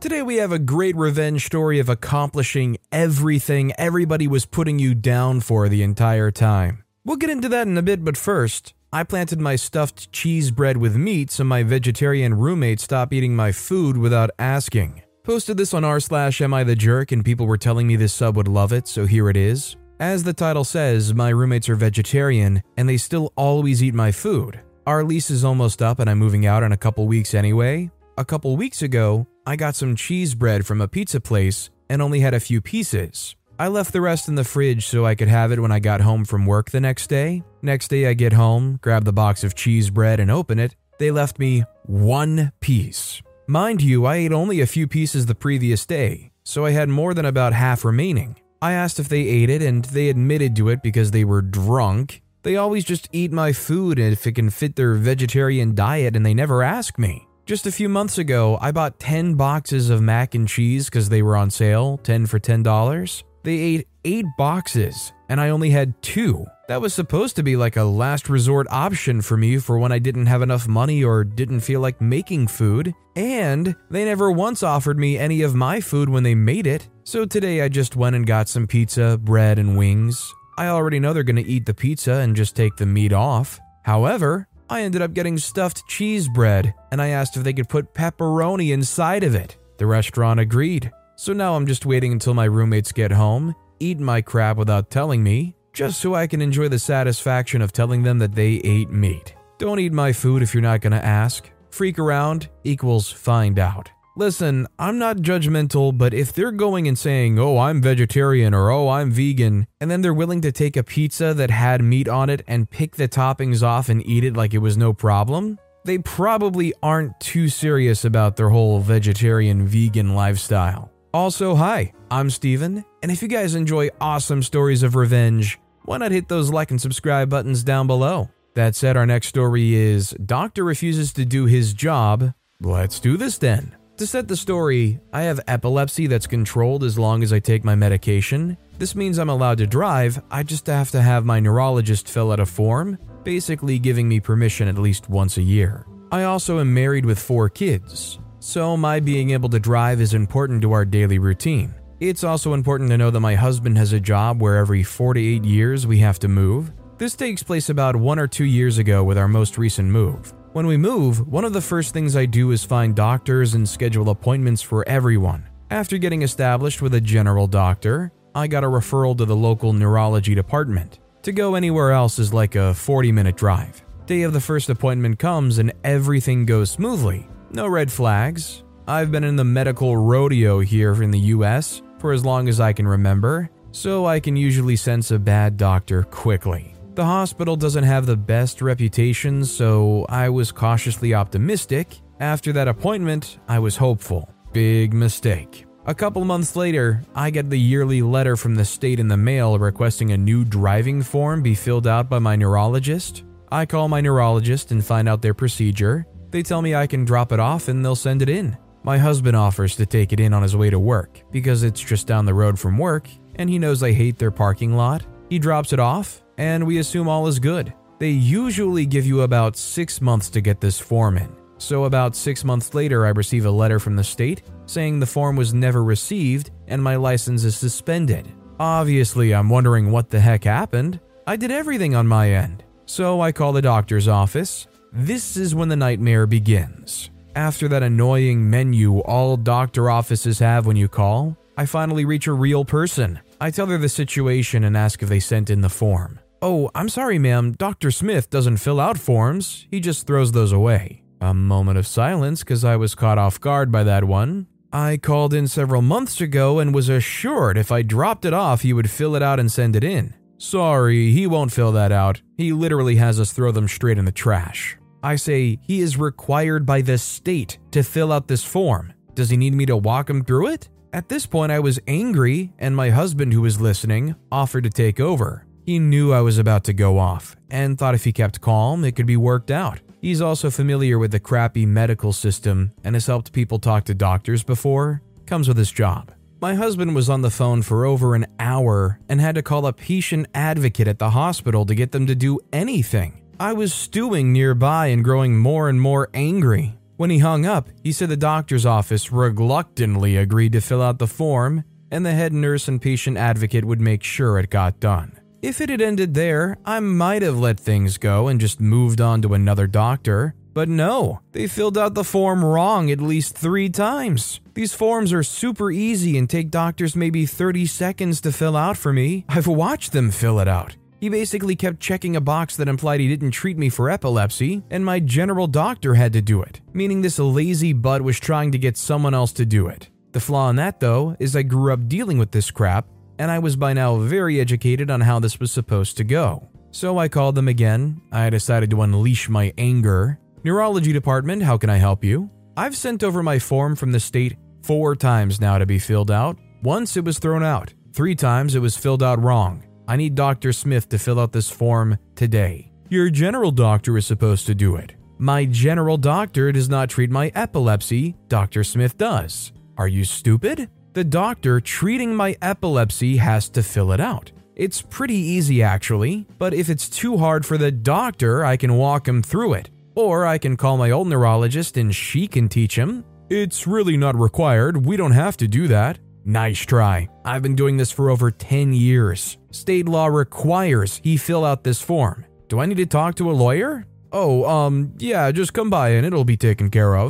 Today we have a great revenge story of accomplishing everything everybody was putting you down for the entire time. We'll get into that in a bit, but first, I planted my stuffed cheese bread with meat so my vegetarian roommate stopped eating my food without asking. Posted this on r slash am I the jerk and people were telling me this sub would love it, so here it is. As the title says, my roommates are vegetarian and they still always eat my food. Our lease is almost up and I'm moving out in a couple weeks anyway. A couple weeks ago, I got some cheese bread from a pizza place and only had a few pieces. I left the rest in the fridge so I could have it when I got home from work the next day. Next day, I get home, grab the box of cheese bread, and open it. They left me one piece. Mind you, I ate only a few pieces the previous day, so I had more than about half remaining. I asked if they ate it, and they admitted to it because they were drunk. They always just eat my food if it can fit their vegetarian diet, and they never ask me. Just a few months ago, I bought 10 boxes of mac and cheese because they were on sale, 10 for $10. They ate 8 boxes, and I only had 2. That was supposed to be like a last resort option for me for when I didn't have enough money or didn't feel like making food. And they never once offered me any of my food when they made it. So today I just went and got some pizza, bread, and wings. I already know they're gonna eat the pizza and just take the meat off. However, I ended up getting stuffed cheese bread, and I asked if they could put pepperoni inside of it. The restaurant agreed. So now I'm just waiting until my roommates get home, eat my crap without telling me, just so I can enjoy the satisfaction of telling them that they ate meat. Don't eat my food if you're not gonna ask. Freak around equals find out. Listen, I'm not judgmental, but if they're going and saying, oh, I'm vegetarian or oh, I'm vegan, and then they're willing to take a pizza that had meat on it and pick the toppings off and eat it like it was no problem, they probably aren't too serious about their whole vegetarian vegan lifestyle. Also, hi, I'm Steven, and if you guys enjoy awesome stories of revenge, why not hit those like and subscribe buttons down below? That said, our next story is Doctor refuses to do his job. Let's do this then. To set the story, I have epilepsy that's controlled as long as I take my medication. This means I'm allowed to drive, I just have to have my neurologist fill out a form, basically giving me permission at least once a year. I also am married with four kids, so my being able to drive is important to our daily routine. It's also important to know that my husband has a job where every 4 to 8 years we have to move. This takes place about 1 or 2 years ago with our most recent move. When we move, one of the first things I do is find doctors and schedule appointments for everyone. After getting established with a general doctor, I got a referral to the local neurology department. To go anywhere else is like a 40 minute drive. Day of the first appointment comes and everything goes smoothly. No red flags. I've been in the medical rodeo here in the US for as long as I can remember, so I can usually sense a bad doctor quickly. The hospital doesn't have the best reputation, so I was cautiously optimistic. After that appointment, I was hopeful. Big mistake. A couple months later, I get the yearly letter from the state in the mail requesting a new driving form be filled out by my neurologist. I call my neurologist and find out their procedure. They tell me I can drop it off and they'll send it in. My husband offers to take it in on his way to work because it's just down the road from work and he knows I hate their parking lot. He drops it off and we assume all is good. They usually give you about six months to get this form in. So, about six months later, I receive a letter from the state saying the form was never received and my license is suspended. Obviously, I'm wondering what the heck happened. I did everything on my end. So, I call the doctor's office. This is when the nightmare begins. After that annoying menu all doctor offices have when you call, I finally reach a real person. I tell her the situation and ask if they sent in the form. Oh, I'm sorry, ma'am. Dr. Smith doesn't fill out forms, he just throws those away. A moment of silence because I was caught off guard by that one. I called in several months ago and was assured if I dropped it off, he would fill it out and send it in. Sorry, he won't fill that out. He literally has us throw them straight in the trash. I say he is required by the state to fill out this form. Does he need me to walk him through it? At this point, I was angry, and my husband, who was listening, offered to take over. He knew I was about to go off and thought if he kept calm, it could be worked out. He's also familiar with the crappy medical system and has helped people talk to doctors before. Comes with his job. My husband was on the phone for over an hour and had to call a patient advocate at the hospital to get them to do anything. I was stewing nearby and growing more and more angry. When he hung up, he said the doctor's office reluctantly agreed to fill out the form and the head nurse and patient advocate would make sure it got done. If it had ended there, I might have let things go and just moved on to another doctor. But no, they filled out the form wrong at least three times. These forms are super easy and take doctors maybe 30 seconds to fill out for me. I've watched them fill it out. He basically kept checking a box that implied he didn't treat me for epilepsy, and my general doctor had to do it, meaning this lazy butt was trying to get someone else to do it. The flaw in that, though, is I grew up dealing with this crap and I was by now very educated on how this was supposed to go. So I called them again. I decided to unleash my anger. Neurology department, how can I help you? I've sent over my form from the state four times now to be filled out. Once it was thrown out, three times it was filled out wrong. I need Dr. Smith to fill out this form today. Your general doctor is supposed to do it. My general doctor does not treat my epilepsy, Dr. Smith does. Are you stupid? The doctor treating my epilepsy has to fill it out. It's pretty easy actually, but if it's too hard for the doctor, I can walk him through it. Or I can call my old neurologist and she can teach him. It's really not required, we don't have to do that. Nice try. I've been doing this for over 10 years. State law requires he fill out this form. Do I need to talk to a lawyer? Oh, um, yeah, just come by and it'll be taken care of.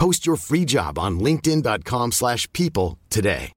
Post your free job on linkedin.com/people slash people today.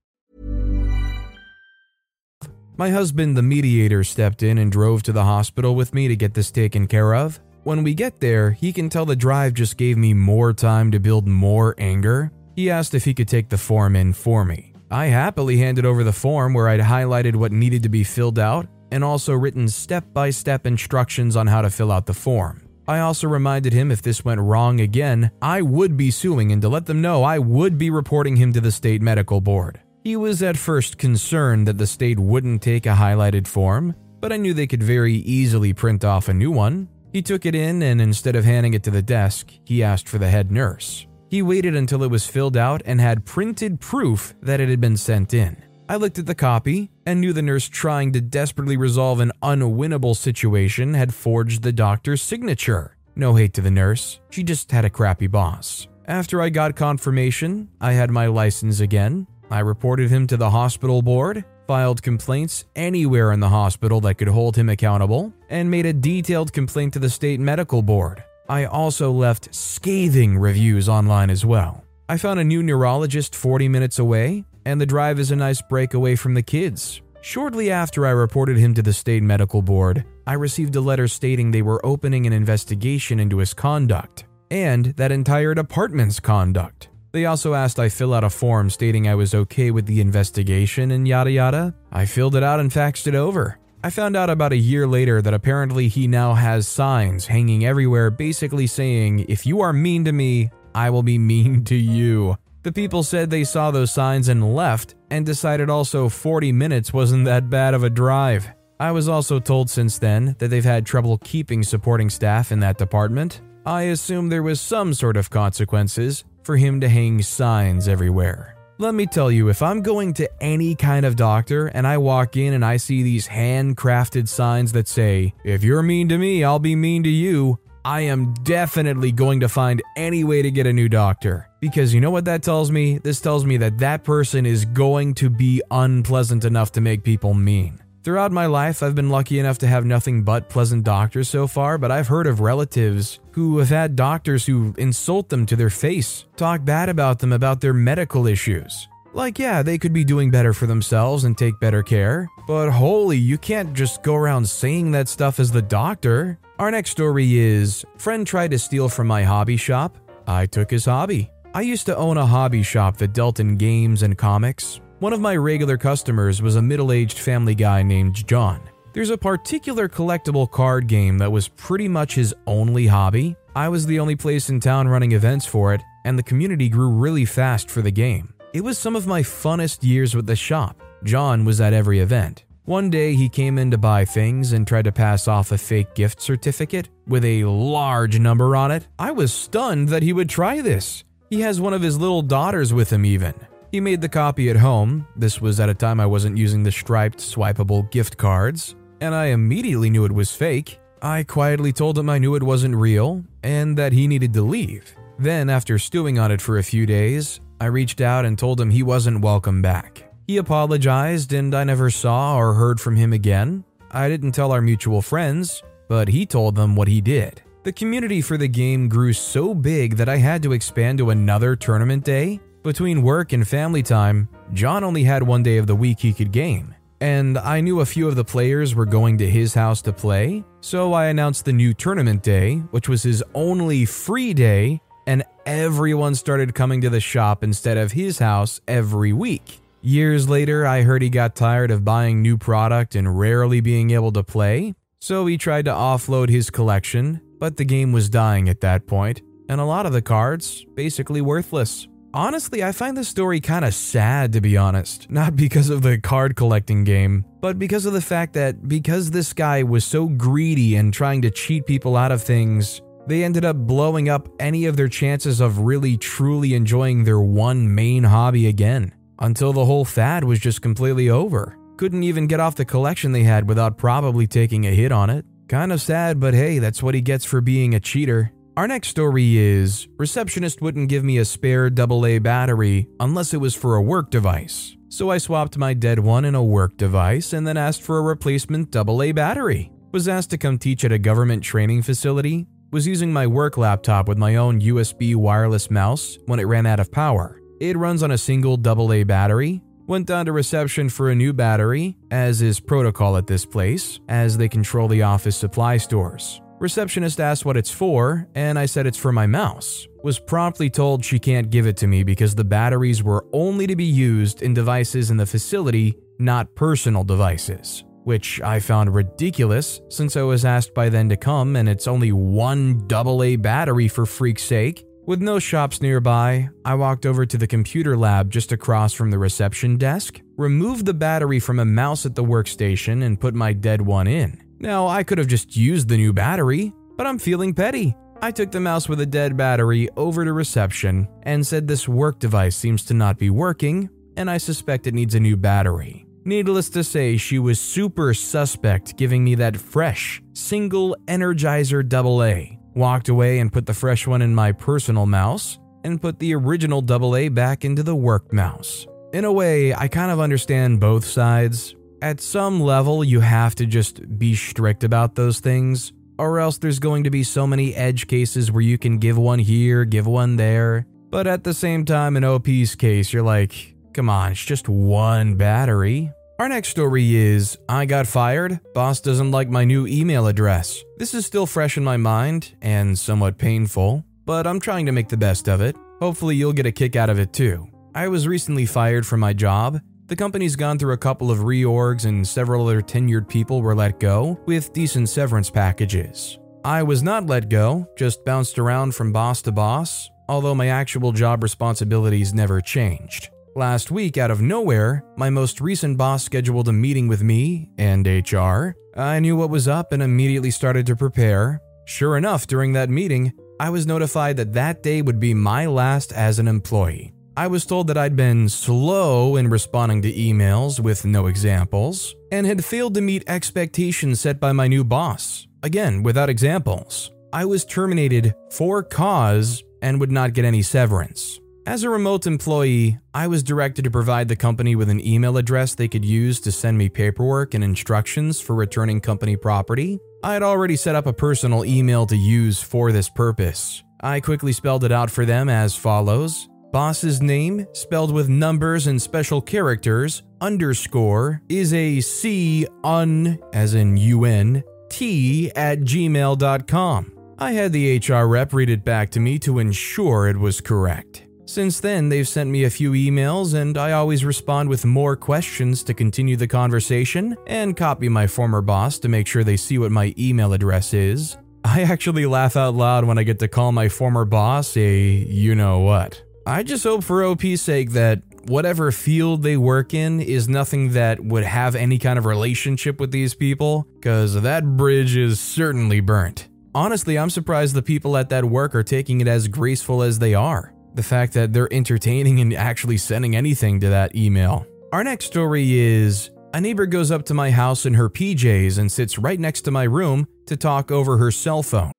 My husband, the mediator, stepped in and drove to the hospital with me to get this taken care of. When we get there, he can tell the drive just gave me more time to build more anger. He asked if he could take the form in for me. I happily handed over the form where I'd highlighted what needed to be filled out and also written step by step instructions on how to fill out the form. I also reminded him if this went wrong again, I would be suing and to let them know I would be reporting him to the state medical board. He was at first concerned that the state wouldn't take a highlighted form, but I knew they could very easily print off a new one. He took it in and instead of handing it to the desk, he asked for the head nurse. He waited until it was filled out and had printed proof that it had been sent in. I looked at the copy and knew the nurse trying to desperately resolve an unwinnable situation had forged the doctor's signature. No hate to the nurse, she just had a crappy boss. After I got confirmation, I had my license again. I reported him to the hospital board, filed complaints anywhere in the hospital that could hold him accountable, and made a detailed complaint to the state medical board. I also left scathing reviews online as well. I found a new neurologist 40 minutes away, and the drive is a nice break away from the kids. Shortly after I reported him to the state medical board, I received a letter stating they were opening an investigation into his conduct and that entire department's conduct. They also asked I fill out a form stating I was okay with the investigation and yada yada. I filled it out and faxed it over. I found out about a year later that apparently he now has signs hanging everywhere basically saying, If you are mean to me, I will be mean to you. The people said they saw those signs and left, and decided also 40 minutes wasn't that bad of a drive. I was also told since then that they've had trouble keeping supporting staff in that department. I assume there was some sort of consequences for him to hang signs everywhere. Let me tell you, if I'm going to any kind of doctor and I walk in and I see these handcrafted signs that say, if you're mean to me, I'll be mean to you, I am definitely going to find any way to get a new doctor. Because you know what that tells me? This tells me that that person is going to be unpleasant enough to make people mean. Throughout my life, I've been lucky enough to have nothing but pleasant doctors so far, but I've heard of relatives who have had doctors who insult them to their face, talk bad about them about their medical issues. Like, yeah, they could be doing better for themselves and take better care, but holy, you can't just go around saying that stuff as the doctor. Our next story is Friend tried to steal from my hobby shop. I took his hobby. I used to own a hobby shop that dealt in games and comics. One of my regular customers was a middle aged family guy named John. There's a particular collectible card game that was pretty much his only hobby. I was the only place in town running events for it, and the community grew really fast for the game. It was some of my funnest years with the shop. John was at every event. One day he came in to buy things and tried to pass off a fake gift certificate with a large number on it. I was stunned that he would try this. He has one of his little daughters with him, even. He made the copy at home. This was at a time I wasn't using the striped, swipeable gift cards, and I immediately knew it was fake. I quietly told him I knew it wasn't real and that he needed to leave. Then, after stewing on it for a few days, I reached out and told him he wasn't welcome back. He apologized, and I never saw or heard from him again. I didn't tell our mutual friends, but he told them what he did. The community for the game grew so big that I had to expand to another tournament day. Between work and family time, John only had one day of the week he could game. And I knew a few of the players were going to his house to play, so I announced the new tournament day, which was his only free day, and everyone started coming to the shop instead of his house every week. Years later, I heard he got tired of buying new product and rarely being able to play, so he tried to offload his collection, but the game was dying at that point, and a lot of the cards basically worthless. Honestly, I find this story kind of sad to be honest, not because of the card collecting game, but because of the fact that because this guy was so greedy and trying to cheat people out of things, they ended up blowing up any of their chances of really truly enjoying their one main hobby again, until the whole fad was just completely over. Couldn't even get off the collection they had without probably taking a hit on it. Kind of sad, but hey, that's what he gets for being a cheater. Our next story is Receptionist wouldn't give me a spare AA battery unless it was for a work device. So I swapped my dead one in a work device and then asked for a replacement AA battery. Was asked to come teach at a government training facility was using my work laptop with my own USB wireless mouse when it ran out of power. It runs on a single AA battery. Went down to reception for a new battery, as is protocol at this place, as they control the office supply stores. Receptionist asked what it's for, and I said it's for my mouse. Was promptly told she can't give it to me because the batteries were only to be used in devices in the facility, not personal devices which I found ridiculous since I was asked by then to come and it's only one AA battery for freak's sake. With no shops nearby, I walked over to the computer lab just across from the reception desk, removed the battery from a mouse at the workstation, and put my dead one in. Now, I could have just used the new battery, but I'm feeling petty. I took the mouse with a dead battery over to reception and said this work device seems to not be working, and I suspect it needs a new battery. Needless to say, she was super suspect giving me that fresh, single Energizer AA. Walked away and put the fresh one in my personal mouse, and put the original AA back into the work mouse. In a way, I kind of understand both sides. At some level, you have to just be strict about those things, or else there's going to be so many edge cases where you can give one here, give one there. But at the same time, in OP's case, you're like, Come on, it's just one battery. Our next story is I got fired. Boss doesn't like my new email address. This is still fresh in my mind and somewhat painful, but I'm trying to make the best of it. Hopefully, you'll get a kick out of it too. I was recently fired from my job. The company's gone through a couple of reorgs and several other tenured people were let go with decent severance packages. I was not let go, just bounced around from boss to boss, although my actual job responsibilities never changed. Last week, out of nowhere, my most recent boss scheduled a meeting with me and HR. I knew what was up and immediately started to prepare. Sure enough, during that meeting, I was notified that that day would be my last as an employee. I was told that I'd been slow in responding to emails with no examples and had failed to meet expectations set by my new boss. Again, without examples. I was terminated for cause and would not get any severance. As a remote employee, I was directed to provide the company with an email address they could use to send me paperwork and instructions for returning company property. I had already set up a personal email to use for this purpose. I quickly spelled it out for them as follows Boss's name, spelled with numbers and special characters, underscore, is a C un, as in UN, T at gmail.com. I had the HR rep read it back to me to ensure it was correct. Since then, they've sent me a few emails, and I always respond with more questions to continue the conversation and copy my former boss to make sure they see what my email address is. I actually laugh out loud when I get to call my former boss a you know what. I just hope for OP's sake that whatever field they work in is nothing that would have any kind of relationship with these people, because that bridge is certainly burnt. Honestly, I'm surprised the people at that work are taking it as graceful as they are. The fact that they're entertaining and actually sending anything to that email. Our next story is a neighbor goes up to my house in her PJs and sits right next to my room to talk over her cell phone.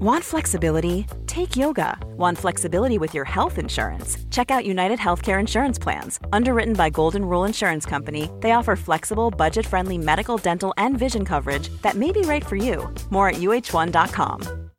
Want flexibility? Take yoga. Want flexibility with your health insurance? Check out United Healthcare Insurance Plans. Underwritten by Golden Rule Insurance Company, they offer flexible, budget friendly medical, dental, and vision coverage that may be right for you. More at uh1.com.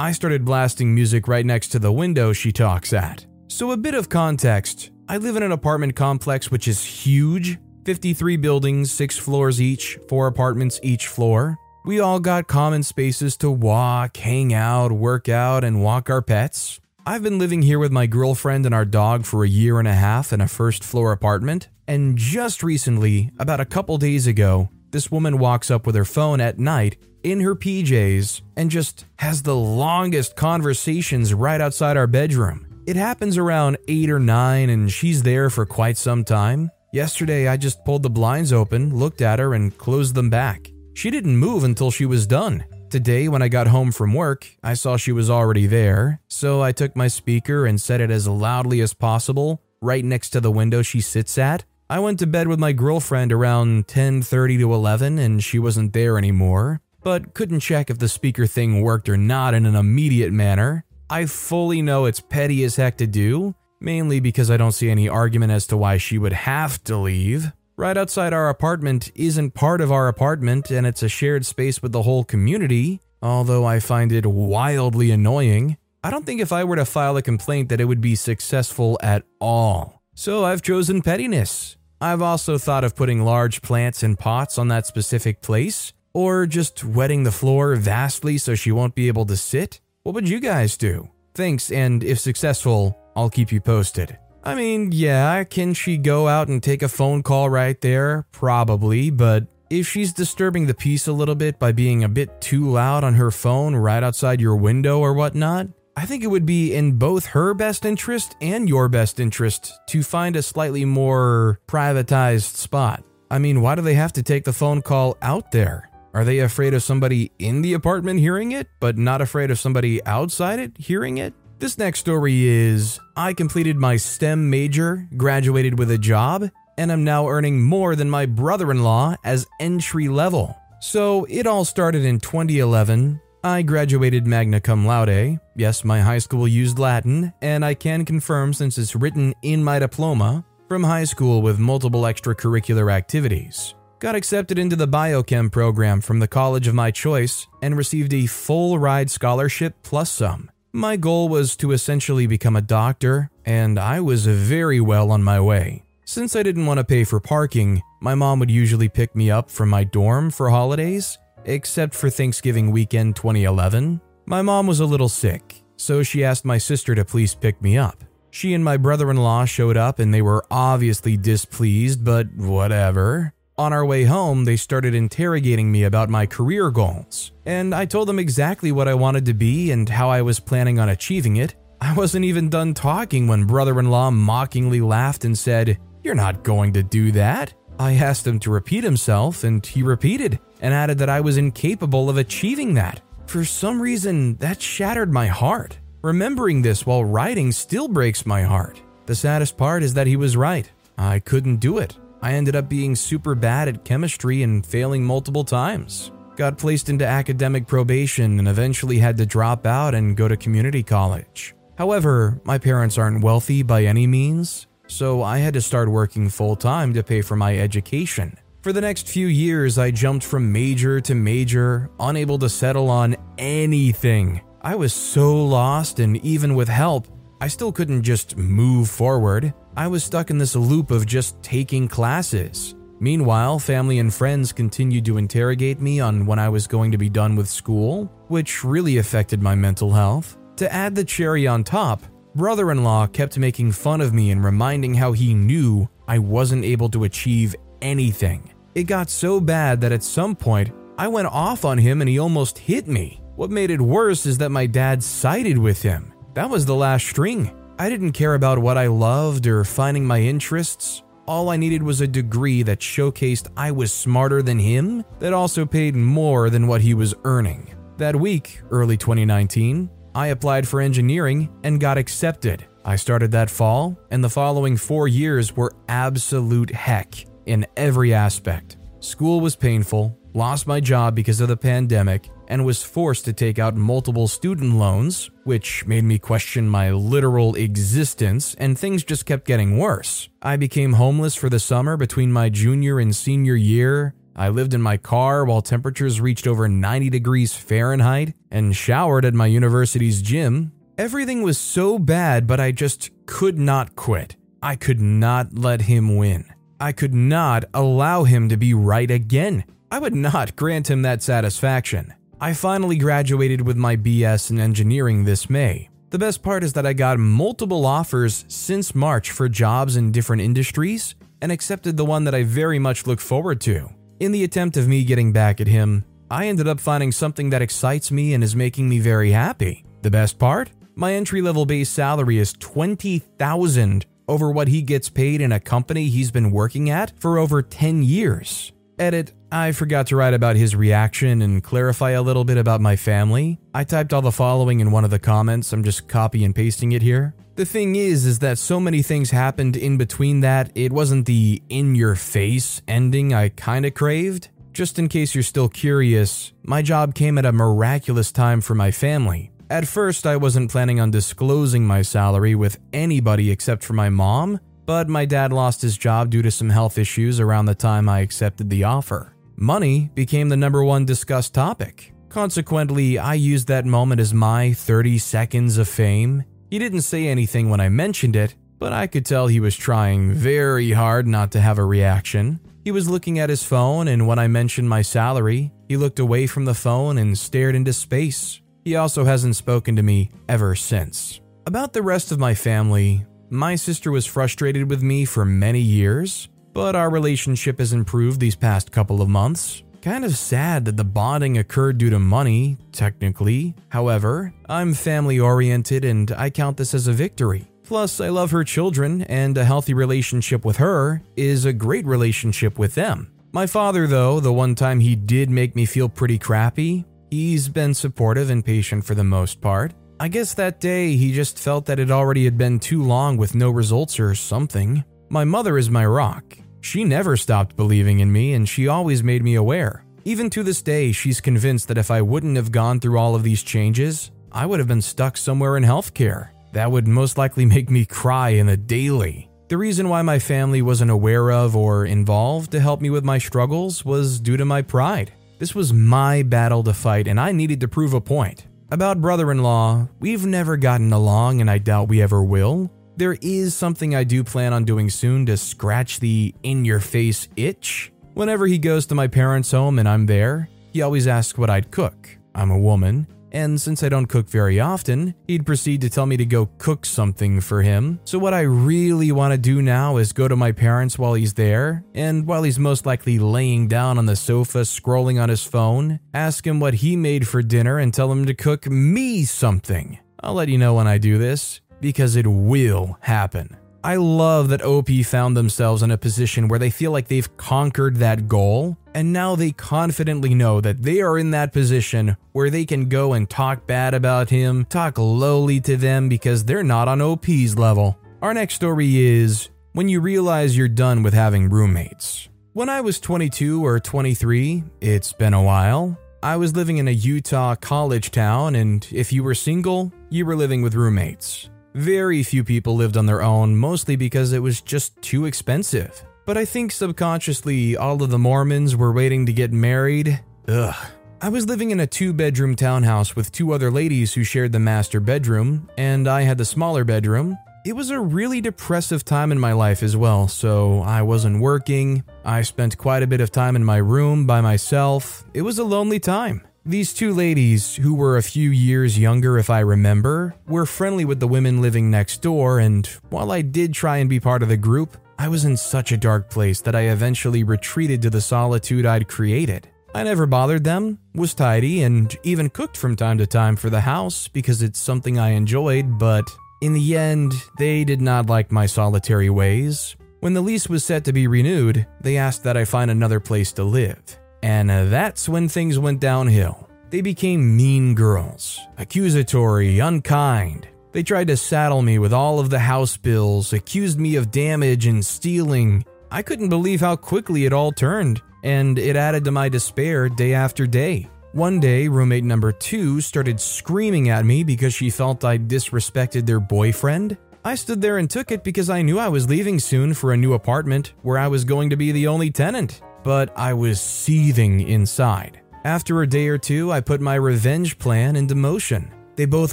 I started blasting music right next to the window she talks at. So, a bit of context I live in an apartment complex which is huge 53 buildings, six floors each, four apartments each floor. We all got common spaces to walk, hang out, work out, and walk our pets. I've been living here with my girlfriend and our dog for a year and a half in a first floor apartment, and just recently, about a couple days ago, this woman walks up with her phone at night in her PJs and just has the longest conversations right outside our bedroom. It happens around 8 or 9 and she's there for quite some time. Yesterday, I just pulled the blinds open, looked at her, and closed them back. She didn't move until she was done. Today, when I got home from work, I saw she was already there, so I took my speaker and set it as loudly as possible, right next to the window she sits at. I went to bed with my girlfriend around 10:30 to 11 and she wasn't there anymore, but couldn't check if the speaker thing worked or not in an immediate manner. I fully know it's petty as heck to do, mainly because I don't see any argument as to why she would have to leave. Right outside our apartment isn't part of our apartment and it's a shared space with the whole community, although I find it wildly annoying. I don't think if I were to file a complaint that it would be successful at all. So I've chosen pettiness. I've also thought of putting large plants in pots on that specific place, or just wetting the floor vastly so she won't be able to sit. What would you guys do? Thanks, and if successful, I'll keep you posted. I mean, yeah, can she go out and take a phone call right there? Probably, but if she's disturbing the peace a little bit by being a bit too loud on her phone right outside your window or whatnot, I think it would be in both her best interest and your best interest to find a slightly more privatized spot. I mean, why do they have to take the phone call out there? Are they afraid of somebody in the apartment hearing it, but not afraid of somebody outside it hearing it? This next story is I completed my STEM major, graduated with a job, and am now earning more than my brother in law as entry level. So it all started in 2011. I graduated magna cum laude. Yes, my high school used Latin, and I can confirm since it's written in my diploma from high school with multiple extracurricular activities. Got accepted into the biochem program from the college of my choice and received a full ride scholarship plus some. My goal was to essentially become a doctor, and I was very well on my way. Since I didn't want to pay for parking, my mom would usually pick me up from my dorm for holidays, except for Thanksgiving weekend 2011. My mom was a little sick, so she asked my sister to please pick me up. She and my brother in law showed up and they were obviously displeased, but whatever. On our way home, they started interrogating me about my career goals, and I told them exactly what I wanted to be and how I was planning on achieving it. I wasn't even done talking when brother in law mockingly laughed and said, You're not going to do that. I asked him to repeat himself, and he repeated and added that I was incapable of achieving that. For some reason, that shattered my heart. Remembering this while writing still breaks my heart. The saddest part is that he was right. I couldn't do it. I ended up being super bad at chemistry and failing multiple times. Got placed into academic probation and eventually had to drop out and go to community college. However, my parents aren't wealthy by any means, so I had to start working full time to pay for my education. For the next few years, I jumped from major to major, unable to settle on anything. I was so lost, and even with help, I still couldn't just move forward. I was stuck in this loop of just taking classes. Meanwhile, family and friends continued to interrogate me on when I was going to be done with school, which really affected my mental health. To add the cherry on top, brother in law kept making fun of me and reminding how he knew I wasn't able to achieve anything. It got so bad that at some point, I went off on him and he almost hit me. What made it worse is that my dad sided with him. That was the last string. I didn't care about what I loved or finding my interests. All I needed was a degree that showcased I was smarter than him, that also paid more than what he was earning. That week, early 2019, I applied for engineering and got accepted. I started that fall, and the following four years were absolute heck in every aspect. School was painful, lost my job because of the pandemic, and was forced to take out multiple student loans, which made me question my literal existence, and things just kept getting worse. I became homeless for the summer between my junior and senior year. I lived in my car while temperatures reached over 90 degrees Fahrenheit and showered at my university's gym. Everything was so bad, but I just could not quit. I could not let him win. I could not allow him to be right again. I would not grant him that satisfaction. I finally graduated with my BS in engineering this May. The best part is that I got multiple offers since March for jobs in different industries and accepted the one that I very much look forward to. In the attempt of me getting back at him, I ended up finding something that excites me and is making me very happy. The best part? My entry level base salary is 20,000 over what he gets paid in a company he's been working at for over 10 years. Edit, I forgot to write about his reaction and clarify a little bit about my family. I typed all the following in one of the comments, I'm just copy and pasting it here. The thing is is that so many things happened in between that it wasn't the in your face ending I kind of craved. Just in case you're still curious, my job came at a miraculous time for my family. At first, I wasn't planning on disclosing my salary with anybody except for my mom, but my dad lost his job due to some health issues around the time I accepted the offer. Money became the number one discussed topic. Consequently, I used that moment as my 30 seconds of fame. He didn't say anything when I mentioned it, but I could tell he was trying very hard not to have a reaction. He was looking at his phone, and when I mentioned my salary, he looked away from the phone and stared into space. He also hasn't spoken to me ever since. About the rest of my family, my sister was frustrated with me for many years, but our relationship has improved these past couple of months. Kind of sad that the bonding occurred due to money, technically. However, I'm family oriented and I count this as a victory. Plus, I love her children, and a healthy relationship with her is a great relationship with them. My father, though, the one time he did make me feel pretty crappy, he's been supportive and patient for the most part. I guess that day he just felt that it already had been too long with no results or something. My mother is my rock. She never stopped believing in me and she always made me aware. Even to this day, she's convinced that if I wouldn't have gone through all of these changes, I would have been stuck somewhere in healthcare. That would most likely make me cry in the daily. The reason why my family wasn't aware of or involved to help me with my struggles was due to my pride. This was my battle to fight, and I needed to prove a point. About brother in law, we've never gotten along and I doubt we ever will. There is something I do plan on doing soon to scratch the in your face itch. Whenever he goes to my parents' home and I'm there, he always asks what I'd cook. I'm a woman, and since I don't cook very often, he'd proceed to tell me to go cook something for him. So, what I really want to do now is go to my parents while he's there, and while he's most likely laying down on the sofa scrolling on his phone, ask him what he made for dinner and tell him to cook me something. I'll let you know when I do this, because it will happen. I love that OP found themselves in a position where they feel like they've conquered that goal, and now they confidently know that they are in that position where they can go and talk bad about him, talk lowly to them because they're not on OP's level. Our next story is when you realize you're done with having roommates. When I was 22 or 23, it's been a while, I was living in a Utah college town, and if you were single, you were living with roommates. Very few people lived on their own, mostly because it was just too expensive. But I think subconsciously, all of the Mormons were waiting to get married. Ugh. I was living in a two bedroom townhouse with two other ladies who shared the master bedroom, and I had the smaller bedroom. It was a really depressive time in my life as well, so I wasn't working. I spent quite a bit of time in my room by myself. It was a lonely time. These two ladies, who were a few years younger if I remember, were friendly with the women living next door, and while I did try and be part of the group, I was in such a dark place that I eventually retreated to the solitude I'd created. I never bothered them, was tidy, and even cooked from time to time for the house because it's something I enjoyed, but in the end, they did not like my solitary ways. When the lease was set to be renewed, they asked that I find another place to live. And uh, that's when things went downhill. They became mean girls, accusatory, unkind. They tried to saddle me with all of the house bills, accused me of damage and stealing. I couldn't believe how quickly it all turned, and it added to my despair day after day. One day, roommate number two started screaming at me because she felt I disrespected their boyfriend. I stood there and took it because I knew I was leaving soon for a new apartment where I was going to be the only tenant but I was seething inside. After a day or two, I put my revenge plan into motion. They both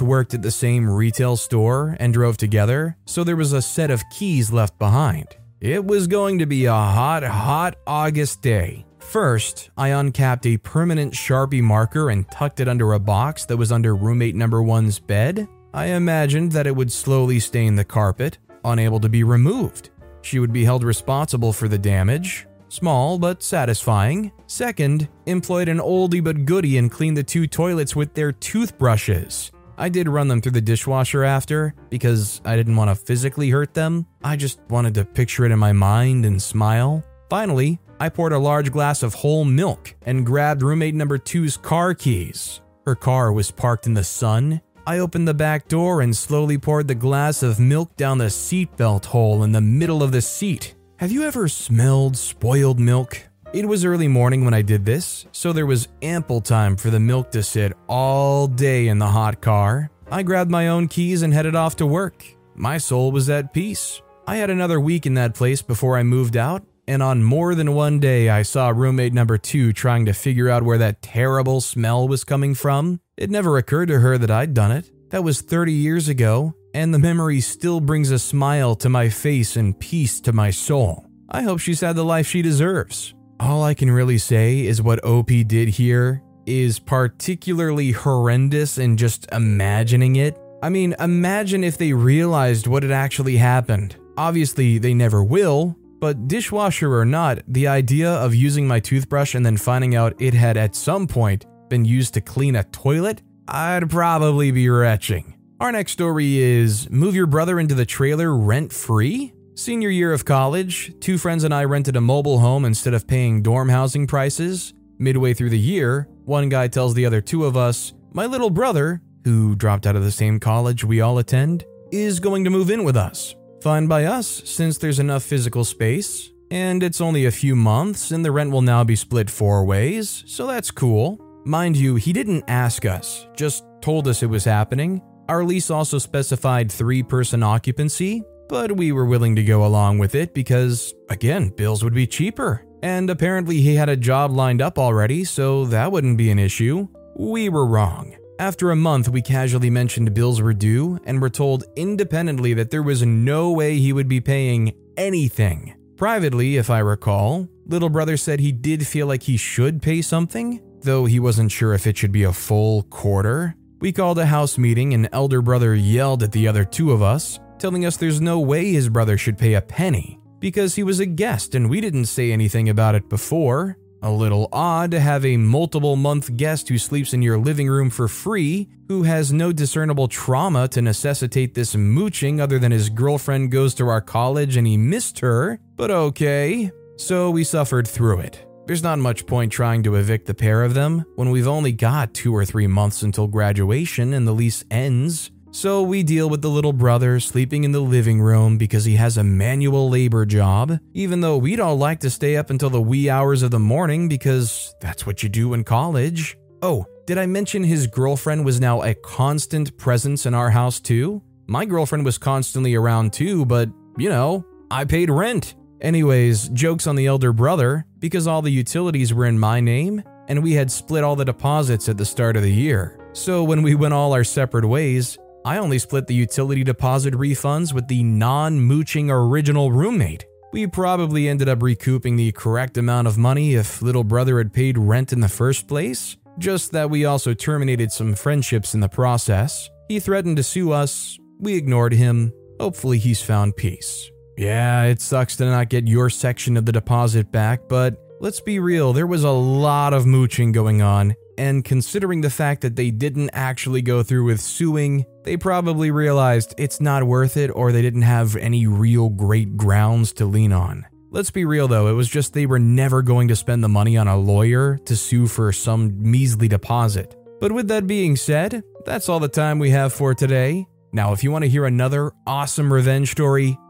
worked at the same retail store and drove together, so there was a set of keys left behind. It was going to be a hot, hot August day. First, I uncapped a permanent Sharpie marker and tucked it under a box that was under roommate number one's bed. I imagined that it would slowly stain the carpet, unable to be removed. She would be held responsible for the damage, small but satisfying. Second, employed an oldie but goodie and cleaned the two toilets with their toothbrushes. I did run them through the dishwasher after because I didn't want to physically hurt them. I just wanted to picture it in my mind and smile. Finally, I poured a large glass of whole milk and grabbed roommate number two's car keys. Her car was parked in the sun. I opened the back door and slowly poured the glass of milk down the seatbelt hole in the middle of the seat. Have you ever smelled spoiled milk? It was early morning when I did this, so there was ample time for the milk to sit all day in the hot car. I grabbed my own keys and headed off to work. My soul was at peace. I had another week in that place before I moved out, and on more than one day I saw roommate number two trying to figure out where that terrible smell was coming from. It never occurred to her that I'd done it. That was 30 years ago, and the memory still brings a smile to my face and peace to my soul. I hope she's had the life she deserves. All I can really say is what OP did here is particularly horrendous in just imagining it. I mean, imagine if they realized what had actually happened. Obviously, they never will, but dishwasher or not, the idea of using my toothbrush and then finding out it had at some point been used to clean a toilet, I'd probably be retching. Our next story is Move Your Brother into the Trailer Rent Free? Senior year of college, two friends and I rented a mobile home instead of paying dorm housing prices. Midway through the year, one guy tells the other two of us, My little brother, who dropped out of the same college we all attend, is going to move in with us. Fine by us, since there's enough physical space, and it's only a few months, and the rent will now be split four ways, so that's cool. Mind you, he didn't ask us, just told us it was happening, our lease also specified three person occupancy, but we were willing to go along with it because, again, bills would be cheaper. And apparently, he had a job lined up already, so that wouldn't be an issue. We were wrong. After a month, we casually mentioned bills were due and were told independently that there was no way he would be paying anything. Privately, if I recall, little brother said he did feel like he should pay something, though he wasn't sure if it should be a full quarter. We called a house meeting, and elder brother yelled at the other two of us, telling us there's no way his brother should pay a penny because he was a guest and we didn't say anything about it before. A little odd to have a multiple month guest who sleeps in your living room for free, who has no discernible trauma to necessitate this mooching other than his girlfriend goes to our college and he missed her, but okay. So we suffered through it. There's not much point trying to evict the pair of them when we've only got two or three months until graduation and the lease ends. So we deal with the little brother sleeping in the living room because he has a manual labor job, even though we'd all like to stay up until the wee hours of the morning because that's what you do in college. Oh, did I mention his girlfriend was now a constant presence in our house too? My girlfriend was constantly around too, but you know, I paid rent. Anyways, jokes on the elder brother because all the utilities were in my name and we had split all the deposits at the start of the year. So when we went all our separate ways, I only split the utility deposit refunds with the non mooching original roommate. We probably ended up recouping the correct amount of money if little brother had paid rent in the first place, just that we also terminated some friendships in the process. He threatened to sue us, we ignored him. Hopefully, he's found peace. Yeah, it sucks to not get your section of the deposit back, but let's be real, there was a lot of mooching going on, and considering the fact that they didn't actually go through with suing, they probably realized it's not worth it or they didn't have any real great grounds to lean on. Let's be real though, it was just they were never going to spend the money on a lawyer to sue for some measly deposit. But with that being said, that's all the time we have for today. Now, if you want to hear another awesome revenge story,